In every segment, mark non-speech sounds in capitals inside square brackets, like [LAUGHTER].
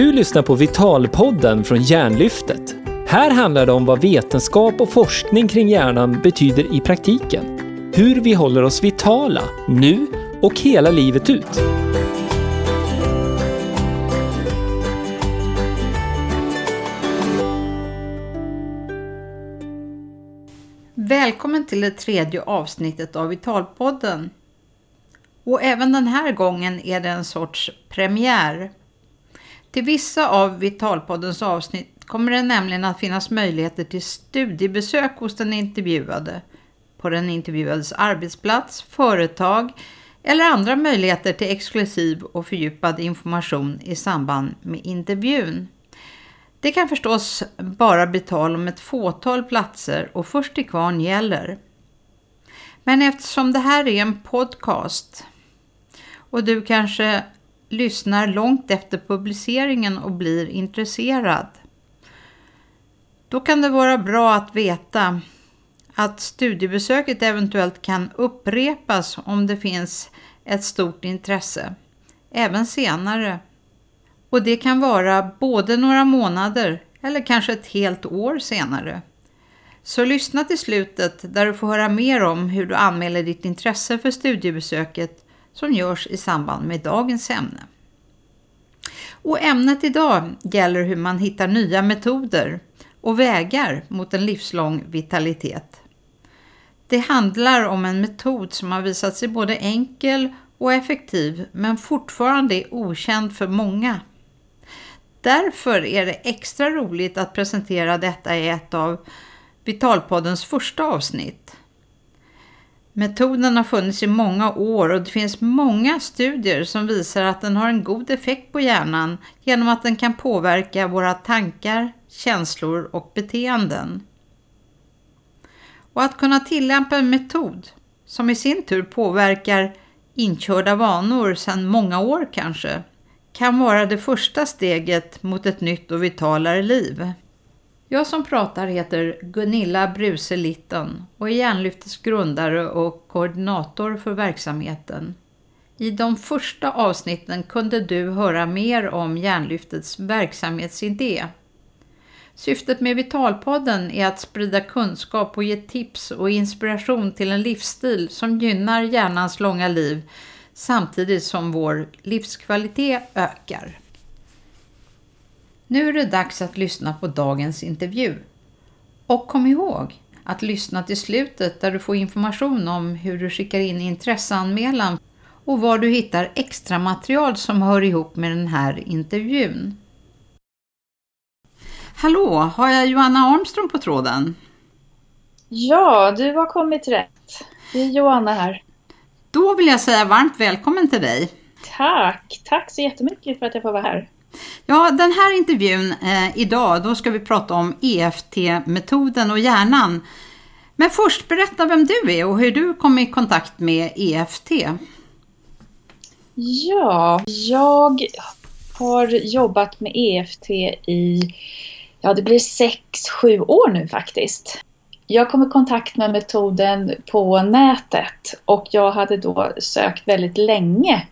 Du lyssnar på Vitalpodden från Hjärnlyftet. Här handlar det om vad vetenskap och forskning kring hjärnan betyder i praktiken. Hur vi håller oss vitala, nu och hela livet ut. Välkommen till det tredje avsnittet av Vitalpodden. Och även den här gången är det en sorts premiär. Till vissa av Vitalpoddens avsnitt kommer det nämligen att finnas möjligheter till studiebesök hos den intervjuade, på den intervjuades arbetsplats, företag eller andra möjligheter till exklusiv och fördjupad information i samband med intervjun. Det kan förstås bara bli tal om ett fåtal platser och först till kvarn gäller. Men eftersom det här är en podcast och du kanske lyssnar långt efter publiceringen och blir intresserad. Då kan det vara bra att veta att studiebesöket eventuellt kan upprepas om det finns ett stort intresse, även senare. Och det kan vara både några månader eller kanske ett helt år senare. Så lyssna till slutet där du får höra mer om hur du anmäler ditt intresse för studiebesöket som görs i samband med dagens ämne. Och ämnet idag gäller hur man hittar nya metoder och vägar mot en livslång vitalitet. Det handlar om en metod som har visat sig både enkel och effektiv men fortfarande är okänd för många. Därför är det extra roligt att presentera detta i ett av Vitalpoddens första avsnitt. Metoden har funnits i många år och det finns många studier som visar att den har en god effekt på hjärnan genom att den kan påverka våra tankar, känslor och beteenden. Och att kunna tillämpa en metod som i sin tur påverkar inkörda vanor sedan många år kanske, kan vara det första steget mot ett nytt och vitalare liv. Jag som pratar heter Gunilla Bruse Litton och är Hjärnlyftets grundare och koordinator för verksamheten. I de första avsnitten kunde du höra mer om Hjärnlyftets verksamhetsidé. Syftet med Vitalpodden är att sprida kunskap och ge tips och inspiration till en livsstil som gynnar hjärnans långa liv samtidigt som vår livskvalitet ökar. Nu är det dags att lyssna på dagens intervju. Och kom ihåg att lyssna till slutet där du får information om hur du skickar in intresseanmälan och var du hittar extra material som hör ihop med den här intervjun. Hallå, har jag Johanna Armström på tråden? Ja, du har kommit rätt. Det är Johanna här. Då vill jag säga varmt välkommen till dig. Tack, tack så jättemycket för att jag får vara här. Ja, den här intervjun eh, idag, då ska vi prata om EFT-metoden och hjärnan. Men först, berätta vem du är och hur du kom i kontakt med EFT. Ja, jag har jobbat med EFT i, ja det blir sex, sju år nu faktiskt. Jag kom i kontakt med metoden på nätet och jag hade då sökt väldigt länge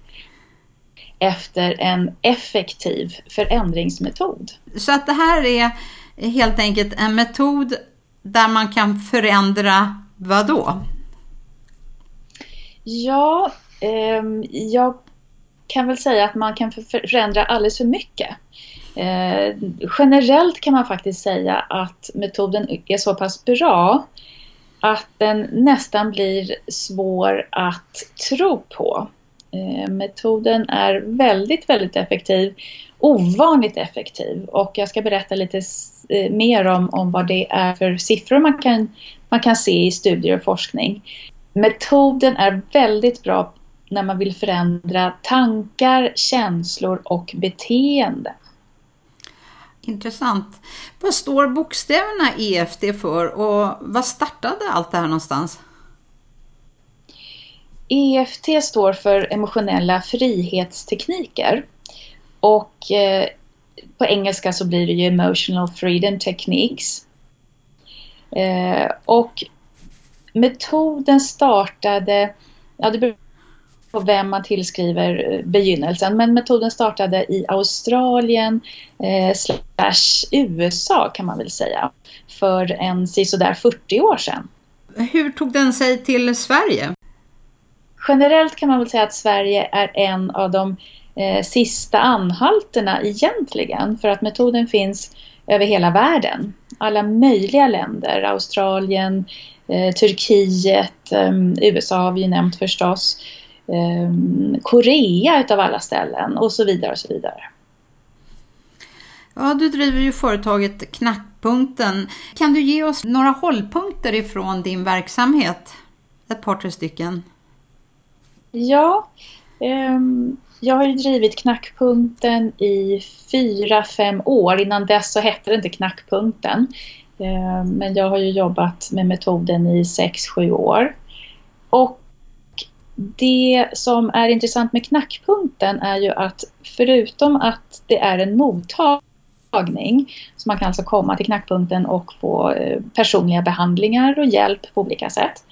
efter en effektiv förändringsmetod. Så att det här är helt enkelt en metod där man kan förändra vad då? Ja, eh, jag kan väl säga att man kan förändra alldeles för mycket. Eh, generellt kan man faktiskt säga att metoden är så pass bra att den nästan blir svår att tro på. Eh, metoden är väldigt, väldigt effektiv, ovanligt effektiv och jag ska berätta lite eh, mer om, om vad det är för siffror man kan, man kan se i studier och forskning. Metoden är väldigt bra när man vill förändra tankar, känslor och beteende. Intressant. Vad står bokstäverna EFT för och vad startade allt det här någonstans? EFT står för emotionella frihetstekniker och eh, på engelska så blir det ju emotional freedom techniques. Eh, och metoden startade, ja det på vem man tillskriver eh, begynnelsen. Men metoden startade i Australien eh, slash USA kan man väl säga för en sådär 40 år sedan. Hur tog den sig till Sverige? Generellt kan man väl säga att Sverige är en av de eh, sista anhalterna egentligen för att metoden finns över hela världen. Alla möjliga länder, Australien, eh, Turkiet, eh, USA har vi ju nämnt förstås, eh, Korea utav alla ställen och så vidare och så vidare. Ja, du driver ju företaget Knackpunkten. Kan du ge oss några hållpunkter ifrån din verksamhet? Ett par, tre stycken. Ja, um, jag har ju drivit Knackpunkten i fyra, fem år. Innan dess så hette det inte Knackpunkten. Um, men jag har ju jobbat med metoden i sex, sju år. Och det som är intressant med Knackpunkten är ju att förutom att det är en mottagning så man kan alltså komma till Knackpunkten och få eh, personliga behandlingar och hjälp på olika sätt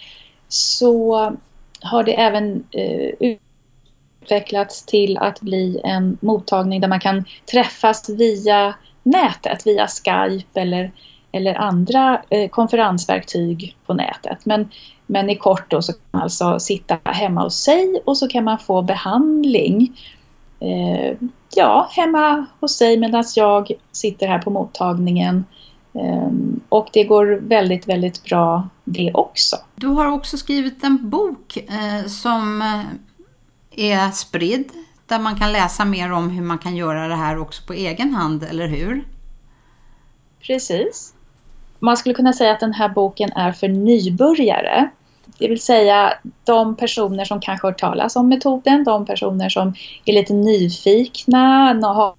så har det även eh, utvecklats till att bli en mottagning där man kan träffas via nätet, via Skype eller, eller andra eh, konferensverktyg på nätet. Men, men i kort då så kan man alltså sitta hemma hos sig och så kan man få behandling eh, ja, hemma hos sig medan jag sitter här på mottagningen Eh, och det går väldigt, väldigt bra det också. Du har också skrivit en bok eh, som eh, är spridd där man kan läsa mer om hur man kan göra det här också på egen hand, eller hur? Precis. Man skulle kunna säga att den här boken är för nybörjare. Det vill säga de personer som kanske har hört talas om metoden, de personer som är lite nyfikna, har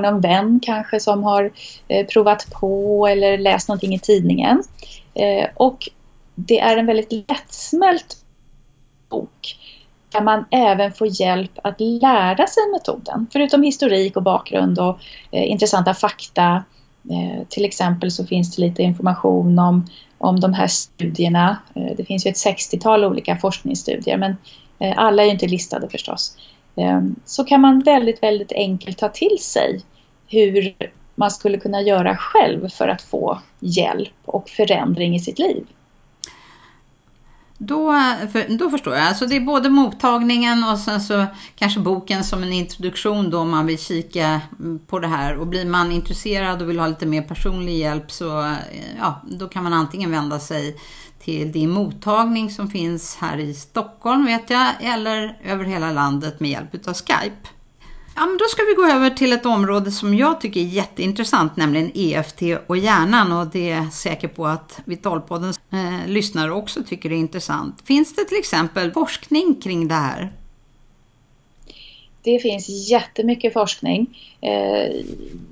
någon vän kanske som har eh, provat på eller läst någonting i tidningen. Eh, och det är en väldigt lättsmält bok där man även får hjälp att lära sig metoden. Förutom historik och bakgrund och eh, intressanta fakta. Eh, till exempel så finns det lite information om, om de här studierna. Eh, det finns ju ett 60-tal olika forskningsstudier men eh, alla är ju inte listade förstås. Eh, så kan man väldigt, väldigt enkelt ta till sig hur man skulle kunna göra själv för att få hjälp och förändring i sitt liv. Då, för, då förstår jag. Alltså det är både mottagningen och sen så kanske boken som en introduktion då om man vill kika på det här. Och blir man intresserad och vill ha lite mer personlig hjälp så eh, ja, då kan man antingen vända sig till din mottagning som finns här i Stockholm vet jag, eller över hela landet med hjälp av Skype. Ja, men då ska vi gå över till ett område som jag tycker är jätteintressant, nämligen EFT och hjärnan och det är jag säker på att Vitalpoddens eh, lyssnare också tycker är intressant. Finns det till exempel forskning kring det här? Det finns jättemycket forskning. Eh,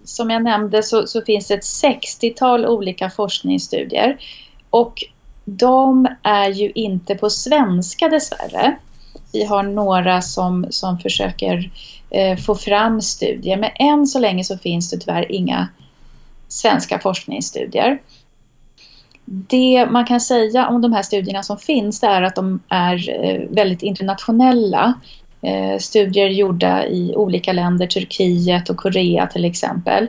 som jag nämnde så, så finns det ett 60-tal olika forskningsstudier och de är ju inte på svenska dessvärre. Vi har några som, som försöker eh, Eh, få fram studier men än så länge så finns det tyvärr inga svenska forskningsstudier. Det man kan säga om de här studierna som finns det är att de är eh, väldigt internationella. Eh, studier gjorda i olika länder, Turkiet och Korea till exempel.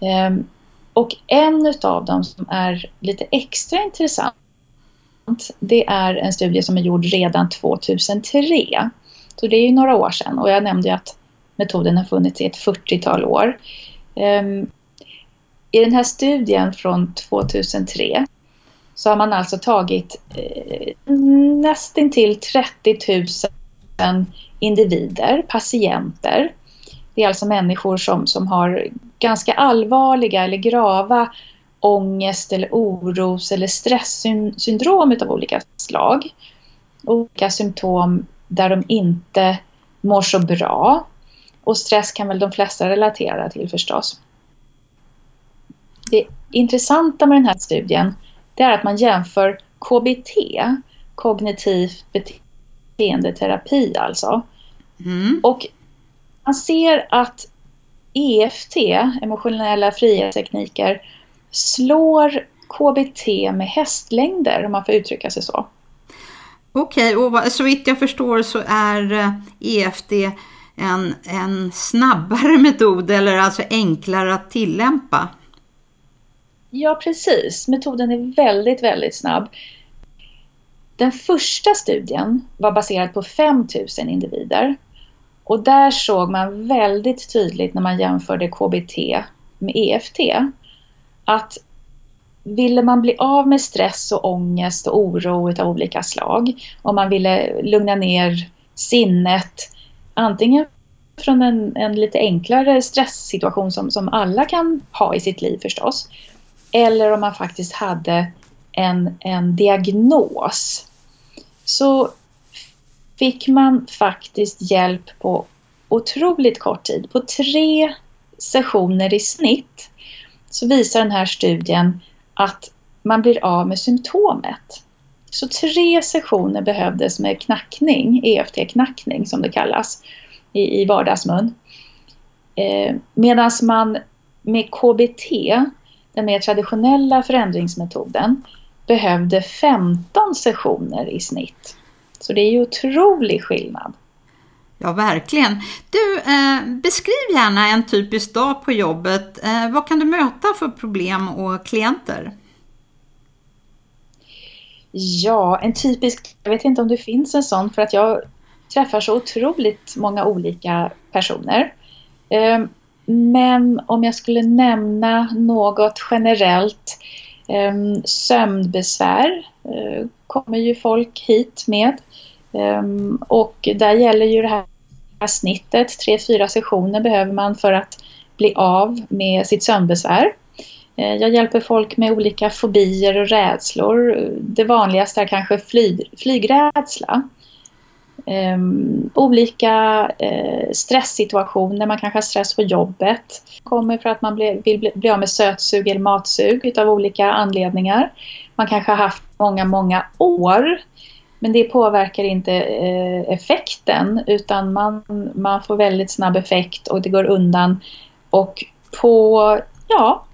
Eh, och en utav dem som är lite extra intressant det är en studie som är gjord redan 2003. Så det är ju några år sedan och jag nämnde ju att metoden har funnits i ett 40-tal år. Ehm, I den här studien från 2003 så har man alltså tagit eh, nästintill 30 000 individer, patienter. Det är alltså människor som, som har ganska allvarliga eller grava ångest eller oros eller stresssyndrom av olika slag. Olika symptom där de inte mår så bra. Och stress kan väl de flesta relatera till förstås. Det intressanta med den här studien det är att man jämför KBT, kognitiv beteendeterapi alltså. Mm. Och man ser att EFT, emotionella frihetstekniker, slår KBT med hästlängder om man får uttrycka sig så. Okej, och vad- så vitt jag förstår så är eh, EFT en, en snabbare [LAUGHS] metod eller alltså enklare att tillämpa. Ja, precis. Metoden är väldigt, väldigt snabb. Den första studien var baserad på 5000 individer. Och där såg man väldigt tydligt när man jämförde KBT med EFT att ville man bli av med stress och ångest och oro av olika slag, om man ville lugna ner sinnet, antingen från en, en lite enklare stresssituation som, som alla kan ha i sitt liv förstås, eller om man faktiskt hade en, en diagnos, så fick man faktiskt hjälp på otroligt kort tid. På tre sessioner i snitt så visar den här studien att man blir av med symptomet. Så tre sessioner behövdes med knackning, EFT-knackning som det kallas i, i vardagsmun. Eh, Medan man med KBT, den mer traditionella förändringsmetoden, behövde 15 sessioner i snitt. Så det är ju otrolig skillnad. Ja, verkligen. Du, eh, beskriv gärna en typisk dag på jobbet. Eh, vad kan du möta för problem och klienter? Ja, en typisk, jag vet inte om det finns en sån för att jag träffar så otroligt många olika personer. Ehm, men om jag skulle nämna något generellt, ehm, sömnbesvär eh, kommer ju folk hit med. Ehm, och där gäller ju det här snittet, 3-4 sessioner behöver man för att bli av med sitt sömnbesvär. Eh, jag hjälper folk med olika fobier och rädslor. Det vanligaste är kanske fly, flygrädsla. Um, olika uh, stresssituationer, man kanske har stress på jobbet. kommer för att man bli, vill bli, bli av med sötsug eller matsug utav olika anledningar. Man kanske har haft många, många år. Men det påverkar inte uh, effekten utan man, man får väldigt snabb effekt och det går undan. Och på, ja,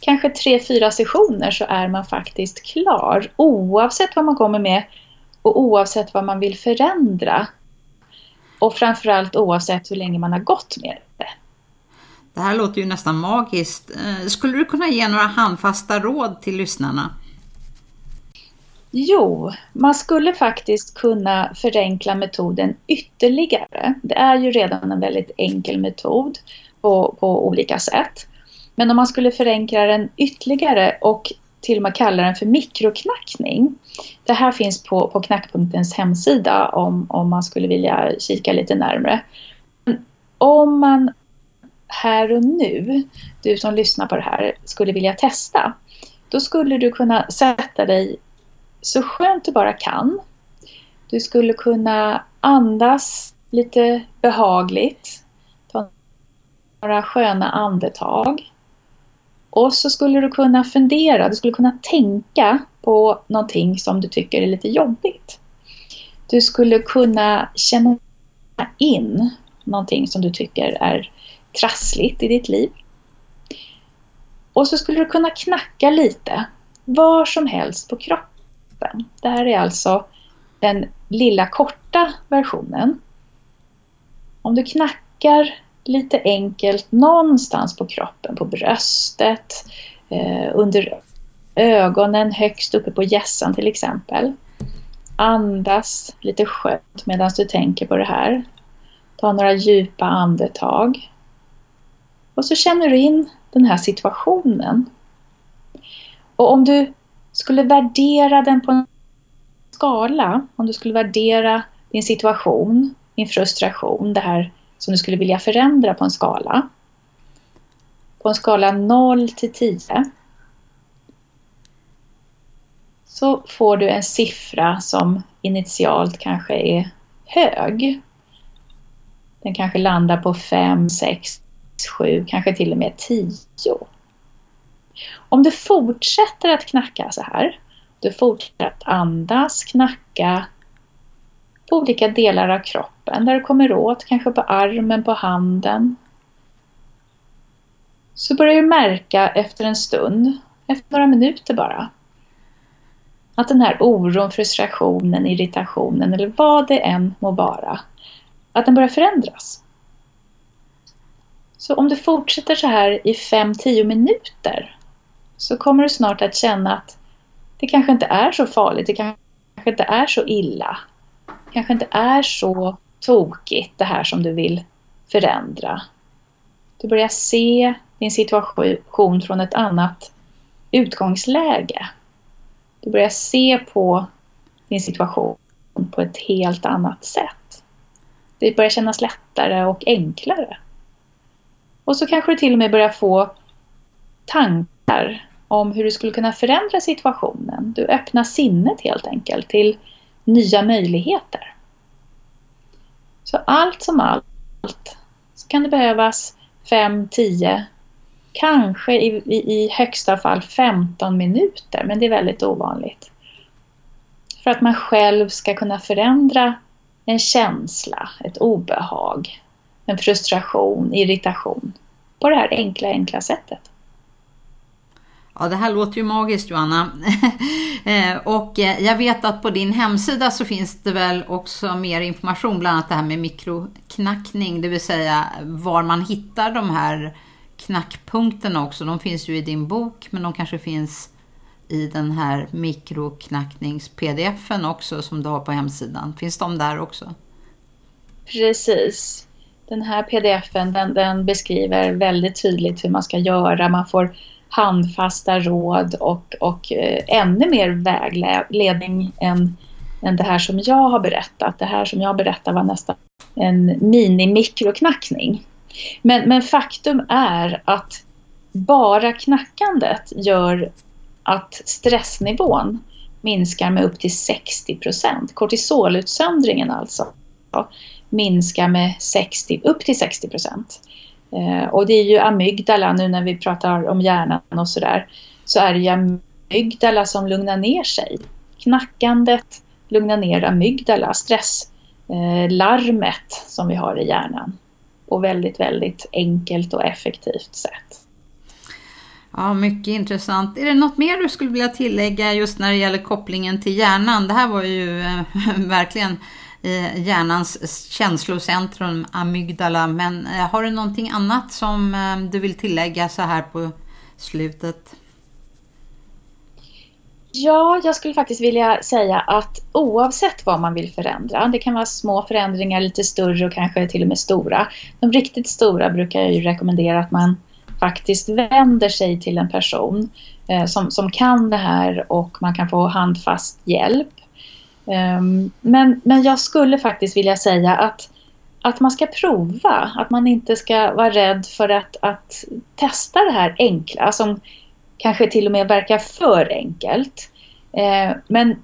kanske tre, fyra sessioner så är man faktiskt klar oavsett vad man kommer med och oavsett vad man vill förändra. Och framförallt oavsett hur länge man har gått med det. Det här låter ju nästan magiskt. Eh, Skulle du kunna ge några handfasta råd till lyssnarna? Jo, man skulle faktiskt kunna förenkla metoden ytterligare. Det är ju redan en väldigt enkel metod på, på olika sätt. Men om man skulle förenkla den ytterligare och till och med kalla den för mikroknackning. Det här finns på, på Knackpunktens hemsida om, om man skulle vilja kika lite närmre. Om man här och nu, du som lyssnar på det här, skulle vilja testa, då skulle du kunna sätta dig så skönt du bara kan. Du skulle kunna andas lite behagligt, ta några sköna andetag. Och så skulle du kunna fundera, du skulle kunna tänka på någonting som du tycker är lite jobbigt. Du skulle kunna känna in någonting som du tycker är trassligt i ditt liv. Och så skulle du kunna knacka lite, var som helst på kroppen. Det här är alltså den lilla korta versionen. Om du knackar lite enkelt någonstans på kroppen, på bröstet, eh, under ögonen, högst uppe på hjässan till exempel. Andas lite skönt medan du tänker på det här. Ta några djupa andetag. Och så känner du in den här situationen. Och om du skulle värdera den på en skala, om du skulle värdera din situation, din frustration, det här som du skulle vilja förändra på en skala. På en skala 0 till 10 så får du en siffra som initialt kanske är hög. Den kanske landar på 5, 6, 7, kanske till och med 10. Om du fortsätter att knacka så här, du fortsätter att andas, knacka på olika delar av kroppen där du kommer åt, kanske på armen, på handen. Så börjar du märka efter en stund, efter några minuter bara, att den här oron, frustrationen, irritationen eller vad det än må vara, att den börjar förändras. Så om du fortsätter så här i 5-10 minuter så kommer du snart att känna att det kanske inte är så farligt, det kanske inte är så illa. Det kanske inte är så tokigt det här som du vill förändra. Du börjar se din situation från ett annat utgångsläge. Du börjar se på din situation på ett helt annat sätt. Det börjar kännas lättare och enklare. Och så kanske du till och med börjar få tankar om hur du skulle kunna förändra situationen. Du öppnar sinnet helt enkelt till nya möjligheter. Så allt som allt så kan det behövas 5, 10, kanske i, i, i högsta fall 15 minuter, men det är väldigt ovanligt. För att man själv ska kunna förändra en känsla, ett obehag, en frustration, irritation på det här enkla, enkla sättet. Ja, det här låter ju magiskt Joanna. [LAUGHS] Eh, och eh, jag vet att på din hemsida så finns det väl också mer information, bland annat det här med mikroknackning, det vill säga var man hittar de här knackpunkterna också. De finns ju i din bok, men de kanske finns i den här mikroknacknings-pdfen också som du har på hemsidan. Finns de där också? Precis. Den här pdfen den, den beskriver väldigt tydligt hur man ska göra. Man får handfasta råd och, och eh, ännu mer vägledning än, än det här som jag har berättat. Det här som jag berättar var nästan en mini-mikroknackning. Men, men faktum är att bara knackandet gör att stressnivån minskar med upp till 60 procent. Kortisolutsöndringen alltså minskar med 60, upp till 60 procent. Eh, och det är ju amygdala, nu när vi pratar om hjärnan och sådär, så är det ju amygdala som lugnar ner sig. Knackandet lugnar ner amygdala, stresslarmet eh, som vi har i hjärnan. På väldigt, väldigt enkelt och effektivt sätt. Ja, mycket intressant. Är det något mer du skulle vilja tillägga just när det gäller kopplingen till hjärnan? Det här var ju eh, [LAUGHS] verkligen i hjärnans känslocentrum, amygdala. Men eh, har du någonting annat som eh, du vill tillägga så här på slutet? Ja, jag skulle faktiskt vilja säga att oavsett vad man vill förändra, det kan vara små förändringar, lite större och kanske till och med stora. De riktigt stora brukar jag ju rekommendera att man faktiskt vänder sig till en person eh, som, som kan det här och man kan få handfast hjälp. Ehm, men, men jag skulle faktiskt vilja säga att, att man ska prova, att man inte ska vara rädd för att, att testa det här enkla som kanske till och med verkar för enkelt. Ehm, men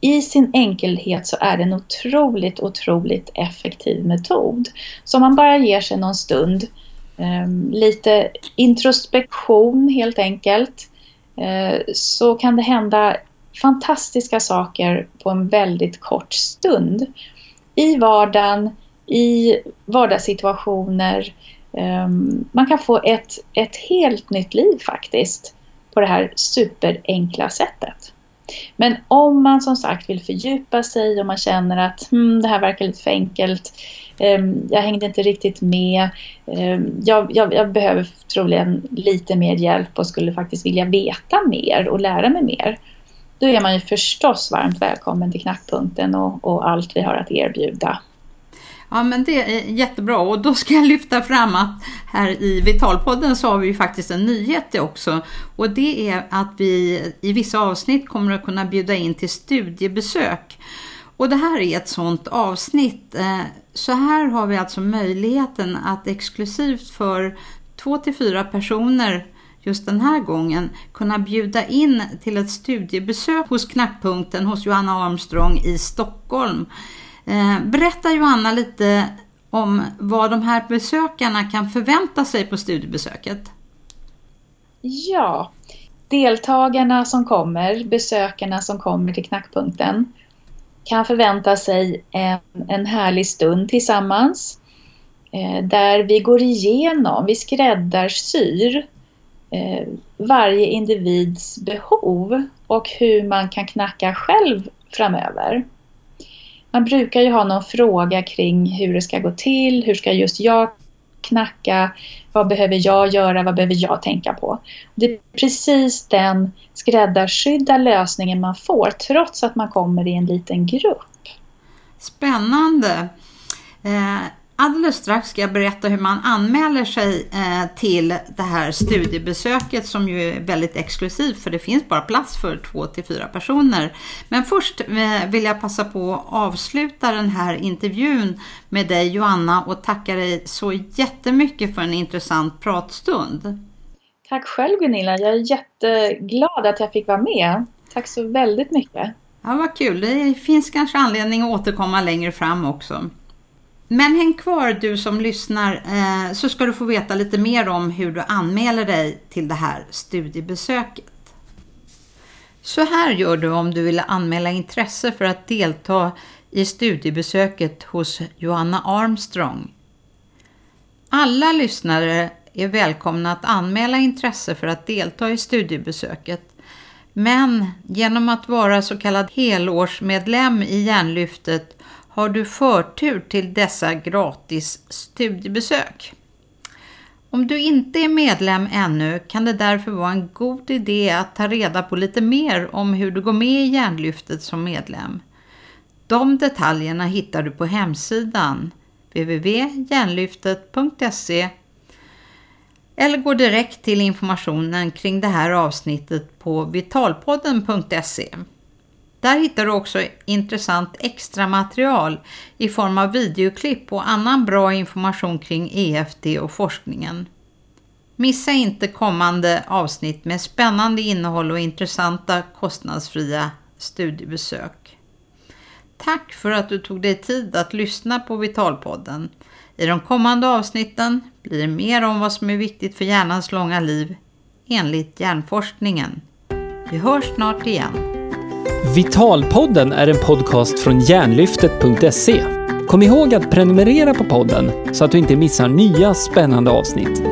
i sin enkelhet så är det en otroligt, otroligt effektiv metod. Så om man bara ger sig någon stund, ehm, lite introspektion helt enkelt, eh, så kan det hända fantastiska saker på en väldigt kort stund. I vardagen, i vardagssituationer. Ehm, man kan få ett, ett helt nytt liv faktiskt på det här superenkla sättet. Men om man som sagt vill fördjupa sig och man känner att hmm, det här verkar lite för enkelt, ehm, jag hängde inte riktigt med, ehm, jag, jag, jag, behöver troligen lite mer hjälp och skulle faktiskt vilja veta mer och lära mig mer då är man ju förstås varmt välkommen till Knackpunkten och, och allt vi har att erbjuda. Ja men det är jättebra och då ska jag lyfta fram att här i Vitalpodden så har vi ju faktiskt en nyhet också och det är att vi i vissa avsnitt kommer att kunna bjuda in till studiebesök. Och det här är ett sådant avsnitt. Eh, så här har vi alltså möjligheten att exklusivt för två till fyra personer just den här gången kunna bjuda in till ett studiebesök hos Knackpunkten hos Johanna Armstrong i Stockholm. Eh, berätta Johanna lite om vad de här besökarna kan förvänta sig på studiebesöket. Ja, deltagarna som kommer, besökarna som kommer till Knackpunkten kan förvänta sig en, en härlig stund tillsammans eh, där vi går igenom, vi skräddarsyr Eh, varje individs behov och hur man kan knacka själv framöver. Man brukar ju ha någon fråga kring hur det ska gå till, hur ska just jag knacka, vad behöver jag göra, vad behöver jag tänka på? Det är precis den skräddarsydda lösningen man får trots att man kommer i en liten grupp. Spännande! Eh, Alldeles strax ska jag berätta hur man anmäler sig eh, till det här studiebesöket som ju är väldigt exklusivt för det finns bara plats för två till fyra personer. Men först eh, vill jag passa på att avsluta den här intervjun med dig Joanna och tacka dig så jättemycket för en intressant pratstund. Tack själv Gunilla, jag är jätteglad att jag fick vara med. Tack så väldigt mycket. Ja, vad kul. Det finns kanske anledning att återkomma längre fram också. Men häng kvar du som lyssnar eh, så ska du få veta lite mer om hur du anmäler dig till det här studiebesöket. Så här gör du om du vill anmäla intresse för att delta i studiebesöket hos Johanna Armstrong. Alla lyssnare är välkomna att anmäla intresse för att delta i studiebesöket. Men genom att vara så kallad helårsmedlem i Hjärnlyftet har du förtur till dessa gratis studiebesök. Om du inte är medlem ännu kan det därför vara en god idé att ta reda på lite mer om hur du går med i Hjärnlyftet som medlem. De detaljerna hittar du på hemsidan www.hjärnlyftet.se eller gå direkt till informationen kring det här avsnittet på vitalpodden.se. Där hittar du också intressant extra material i form av videoklipp och annan bra information kring EFD och forskningen. Missa inte kommande avsnitt med spännande innehåll och intressanta kostnadsfria studiebesök. Tack för att du tog dig tid att lyssna på Vitalpodden. I de kommande avsnitten blir det mer om vad som är viktigt för hjärnans långa liv enligt hjärnforskningen. Vi hörs snart igen. Vitalpodden är en podcast från hjärnlyftet.se. Kom ihåg att prenumerera på podden så att du inte missar nya spännande avsnitt.